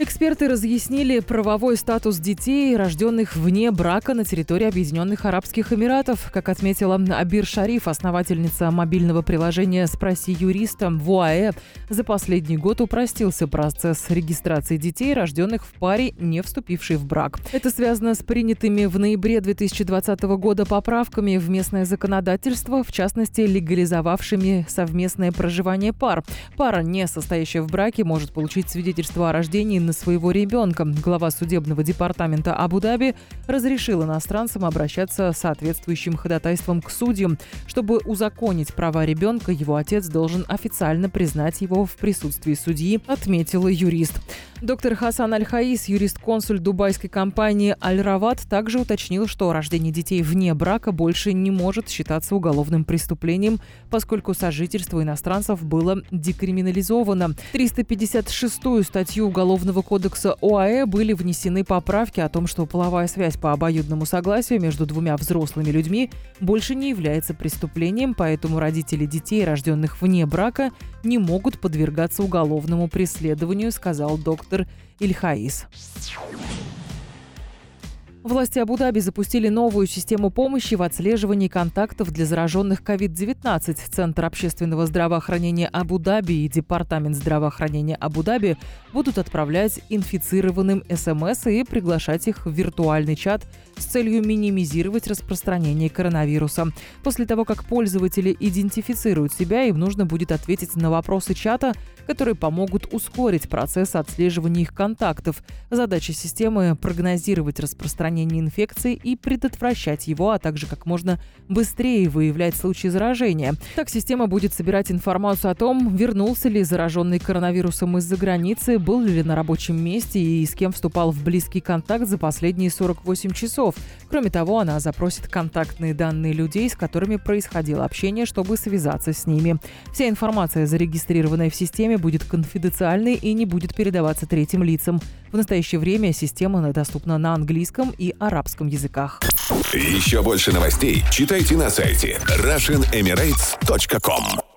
Эксперты разъяснили правовой статус детей, рожденных вне брака на территории Объединенных Арабских Эмиратов. Как отметила Абир Шариф, основательница мобильного приложения «Спроси юриста» в УАЭ, за последний год упростился процесс регистрации детей, рожденных в паре, не вступившей в брак. Это связано с принятыми в ноябре 2020 года поправками в местное законодательство, в частности, легализовавшими совместное проживание пар. Пара, не состоящая в браке, может получить свидетельство о рождении на своего ребенка. Глава судебного департамента Абу-Даби разрешил иностранцам обращаться соответствующим ходатайством к судьям. Чтобы узаконить права ребенка, его отец должен официально признать его в присутствии судьи, отметила юрист. Доктор Хасан Аль-Хаис, юрист-консуль дубайской компании Аль-Рават, также уточнил, что рождение детей вне брака больше не может считаться уголовным преступлением, поскольку сожительство иностранцев было декриминализовано. 356-ю статью Уголовного кодекса ОАЭ были внесены поправки о том, что половая связь по обоюдному согласию между двумя взрослыми людьми больше не является преступлением, поэтому родители детей, рожденных вне брака, не могут подвергаться уголовному преследованию, сказал доктор Ильхаис. Власти Абу-Даби запустили новую систему помощи в отслеживании контактов для зараженных COVID-19. Центр общественного здравоохранения Абу-Даби и Департамент здравоохранения Абу-Даби будут отправлять инфицированным СМС и приглашать их в виртуальный чат с целью минимизировать распространение коронавируса. После того, как пользователи идентифицируют себя, им нужно будет ответить на вопросы чата, которые помогут ускорить процесс отслеживания их контактов. Задача системы – прогнозировать распространение инфекции и предотвращать его, а также как можно быстрее выявлять случаи заражения. Так система будет собирать информацию о том, вернулся ли зараженный коронавирусом из-за границы, был ли на рабочем месте и с кем вступал в близкий контакт за последние 48 часов. Кроме того, она запросит контактные данные людей, с которыми происходило общение, чтобы связаться с ними. Вся информация, зарегистрированная в системе, будет конфиденциальной и не будет передаваться третьим лицам. В настоящее время система доступна на английском и арабском языках. Еще больше новостей читайте на сайте RussianEmirates.com